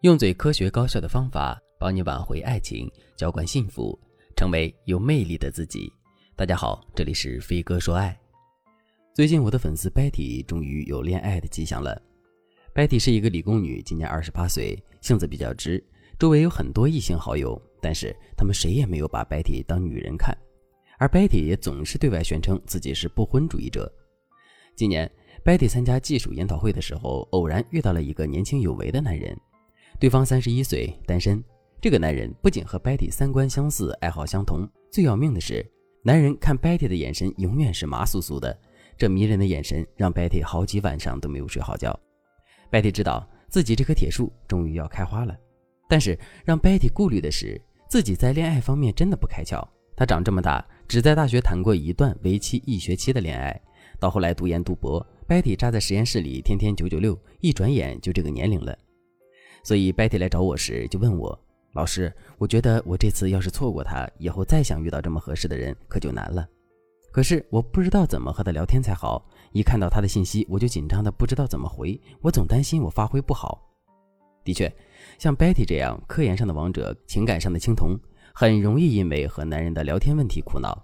用最科学高效的方法帮你挽回爱情，浇灌幸福，成为有魅力的自己。大家好，这里是飞哥说爱。最近我的粉丝 Betty 终于有恋爱的迹象了。Betty 是一个理工女，今年二十八岁，性子比较直，周围有很多异性好友，但是他们谁也没有把 Betty 当女人看，而 Betty 也总是对外宣称自己是不婚主义者。今年 Betty 参加技术研讨会的时候，偶然遇到了一个年轻有为的男人。对方三十一岁，单身。这个男人不仅和 Betty 三观相似，爱好相同，最要命的是，男人看 Betty 的眼神永远是麻酥酥的。这迷人的眼神让 Betty 好几晚上都没有睡好觉。Betty 知道自己这棵铁树终于要开花了，但是让 Betty 顾虑的是，自己在恋爱方面真的不开窍。她长这么大，只在大学谈过一段为期一学期的恋爱，到后来读研读博，Betty 扎在实验室里，天天九九六，一转眼就这个年龄了。所以 Betty 来找我时就问我：“老师，我觉得我这次要是错过他，以后再想遇到这么合适的人可就难了。可是我不知道怎么和他聊天才好，一看到他的信息我就紧张的不知道怎么回，我总担心我发挥不好。的确，像 Betty 这样科研上的王者，情感上的青铜，很容易因为和男人的聊天问题苦恼。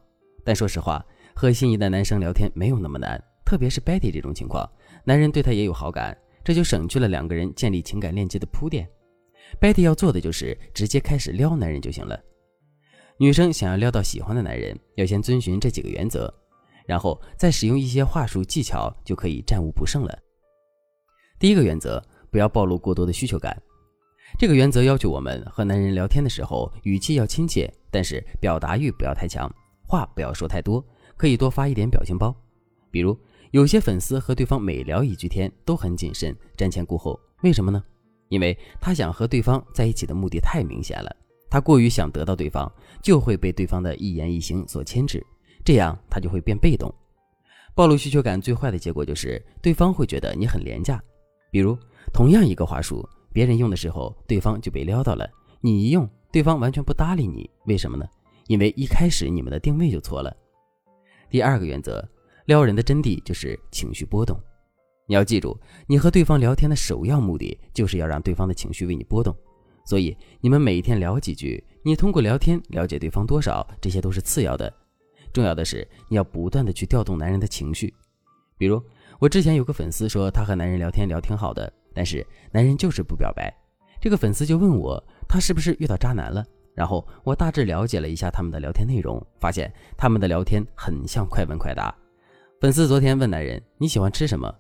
但说实话，和心仪的男生聊天没有那么难，特别是 Betty 这种情况，男人对她也有好感。”这就省去了两个人建立情感链接的铺垫，Betty 要做的就是直接开始撩男人就行了。女生想要撩到喜欢的男人，要先遵循这几个原则，然后再使用一些话术技巧，就可以战无不胜了。第一个原则，不要暴露过多的需求感。这个原则要求我们和男人聊天的时候，语气要亲切，但是表达欲不要太强，话不要说太多，可以多发一点表情包，比如。有些粉丝和对方每聊一句天都很谨慎，瞻前顾后，为什么呢？因为他想和对方在一起的目的太明显了，他过于想得到对方，就会被对方的一言一行所牵制，这样他就会变被动。暴露需求感最坏的结果就是对方会觉得你很廉价。比如同样一个话术，别人用的时候，对方就被撩到了，你一用，对方完全不搭理你，为什么呢？因为一开始你们的定位就错了。第二个原则。撩人的真谛就是情绪波动，你要记住，你和对方聊天的首要目的就是要让对方的情绪为你波动。所以你们每一天聊几句，你通过聊天了解对方多少，这些都是次要的。重要的是你要不断的去调动男人的情绪。比如我之前有个粉丝说他和男人聊天聊挺好的，但是男人就是不表白。这个粉丝就问我他是不是遇到渣男了？然后我大致了解了一下他们的聊天内容，发现他们的聊天很像快问快答。粉丝昨天问男人你喜欢吃什么，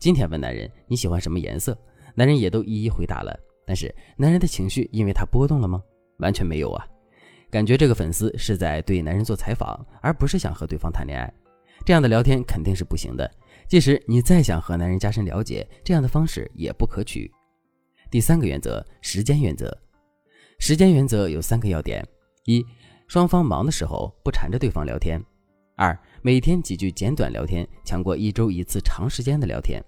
今天问男人你喜欢什么颜色，男人也都一一回答了。但是男人的情绪因为他波动了吗？完全没有啊！感觉这个粉丝是在对男人做采访，而不是想和对方谈恋爱。这样的聊天肯定是不行的。即使你再想和男人加深了解，这样的方式也不可取。第三个原则，时间原则。时间原则有三个要点：一，双方忙的时候不缠着对方聊天。二，每天几句简短聊天强过一周一次长时间的聊天。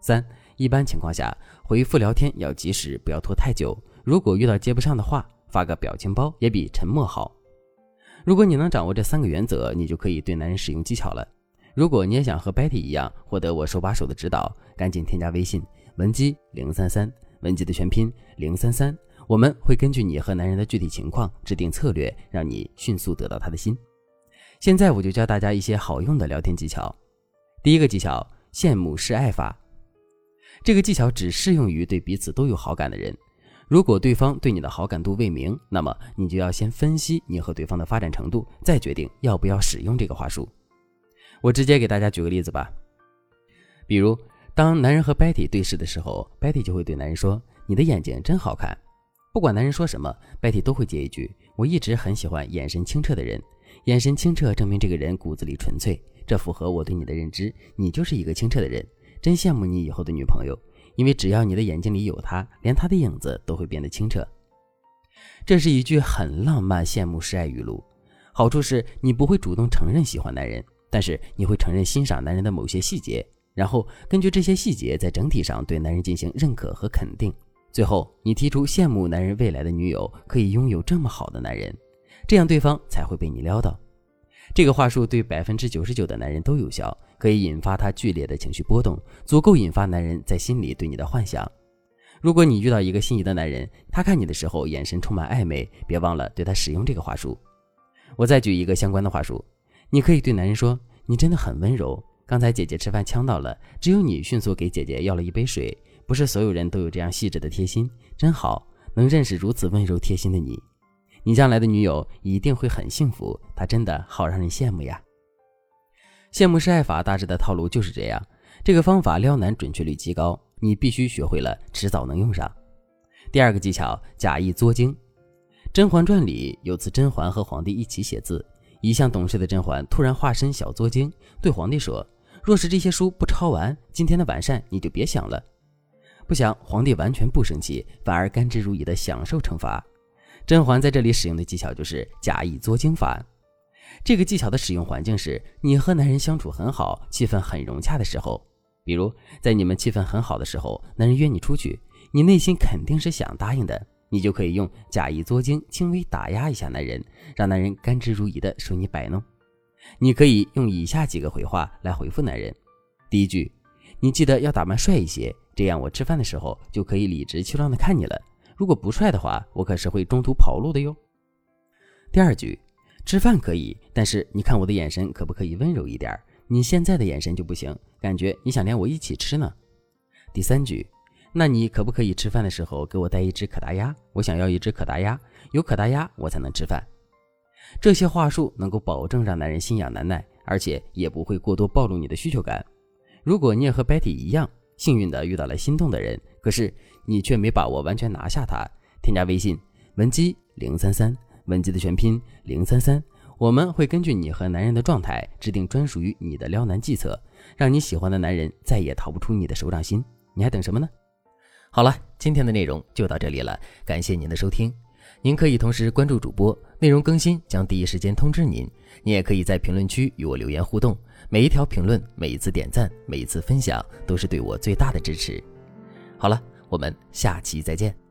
三，一般情况下回复聊天要及时，不要拖太久。如果遇到接不上的话，发个表情包也比沉默好。如果你能掌握这三个原则，你就可以对男人使用技巧了。如果你也想和 Betty 一样获得我手把手的指导，赶紧添加微信文姬零三三，文姬的全拼零三三，我们会根据你和男人的具体情况制定策略，让你迅速得到他的心。现在我就教大家一些好用的聊天技巧。第一个技巧，羡慕示爱法。这个技巧只适用于对彼此都有好感的人。如果对方对你的好感度未明，那么你就要先分析你和对方的发展程度，再决定要不要使用这个话术。我直接给大家举个例子吧。比如，当男人和 Betty 对视的时候，Betty 就会对男人说：“你的眼睛真好看。”不管男人说什么，Betty 都会接一句：“我一直很喜欢眼神清澈的人。”眼神清澈，证明这个人骨子里纯粹，这符合我对你的认知。你就是一个清澈的人，真羡慕你以后的女朋友，因为只要你的眼睛里有她，连她的影子都会变得清澈。这是一句很浪漫、羡慕示爱语录。好处是你不会主动承认喜欢男人，但是你会承认欣赏男人的某些细节，然后根据这些细节，在整体上对男人进行认可和肯定。最后，你提出羡慕男人未来的女友可以拥有这么好的男人。这样对方才会被你撩到。这个话术对百分之九十九的男人都有效，可以引发他剧烈的情绪波动，足够引发男人在心里对你的幻想。如果你遇到一个心仪的男人，他看你的时候眼神充满暧昧，别忘了对他使用这个话术。我再举一个相关的话术，你可以对男人说：“你真的很温柔，刚才姐姐吃饭呛到了，只有你迅速给姐姐要了一杯水。不是所有人都有这样细致的贴心，真好，能认识如此温柔贴心的你，你将来的女友一定会很幸福，她真的好让人羡慕呀。”羡慕是爱法大致的套路就是这样，这个方法撩男准确率极高。你必须学会了，迟早能用上。第二个技巧，假意作精。《甄嬛传》里有次，甄嬛和皇帝一起写字，一向懂事的甄嬛突然化身小作精，对皇帝说：“若是这些书不抄完，今天的晚膳你就别想了。”不想皇帝完全不生气，反而甘之如饴的享受惩罚。甄嬛在这里使用的技巧就是假意作精法。这个技巧的使用环境是你和男人相处很好，气氛很融洽的时候。比如，在你们气氛很好的时候，男人约你出去，你内心肯定是想答应的，你就可以用假意作精，轻微打压一下男人，让男人甘之如饴的受你摆弄。你可以用以下几个回话来回复男人：第一句，你记得要打扮帅一些，这样我吃饭的时候就可以理直气壮的看你了。如果不帅的话，我可是会中途跑路的哟。第二句，吃饭可以，但是你看我的眼神可不可以温柔一点？你现在的眼神就不行，感觉你想连我一起吃呢。第三句，那你可不可以吃饭的时候给我带一只可达鸭？我想要一只可达鸭，有可达鸭我才能吃饭。这些话术能够保证让男人心痒难耐，而且也不会过多暴露你的需求感。如果你也和 Betty 一样幸运的遇到了心动的人，可是你却没把握完全拿下他，添加微信文姬零三三，文姬的全拼零三三。我们会根据你和男人的状态，制定专属于你的撩男计策，让你喜欢的男人再也逃不出你的手掌心。你还等什么呢？好了，今天的内容就到这里了，感谢您的收听。您可以同时关注主播，内容更新将第一时间通知您。您也可以在评论区与我留言互动，每一条评论、每一次点赞、每一次分享，都是对我最大的支持。好了，我们下期再见。